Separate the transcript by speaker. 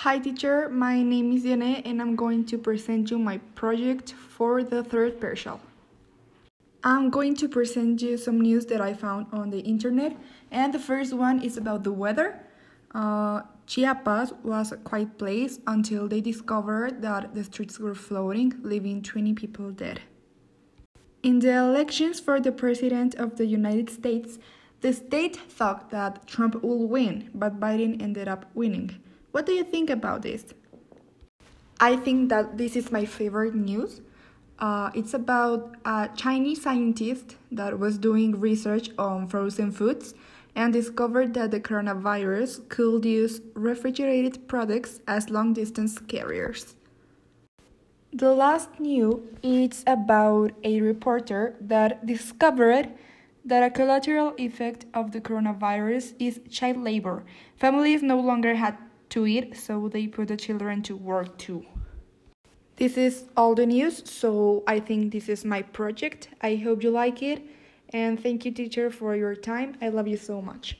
Speaker 1: Hi teacher, my name is Yane and I'm going to present you my project for the third partial. I'm going to present you some news that I found on the internet and the first one is about the weather. Uh, Chiapas was a quiet place until they discovered that the streets were flooding, leaving 20 people dead. In the elections for the President of the United States, the state thought that Trump would win, but Biden ended up winning. What do you think about this? I think that this is my favorite news. Uh, it's about a Chinese scientist that was doing research on frozen foods and discovered that the coronavirus could use refrigerated products as long distance carriers. The last news is about a reporter that discovered that a collateral effect of the coronavirus is child labor. Families no longer had to eat, so they put the children to work too. This is all the news, so I think this is my project. I hope you like it, and thank you, teacher, for your time. I love you so much.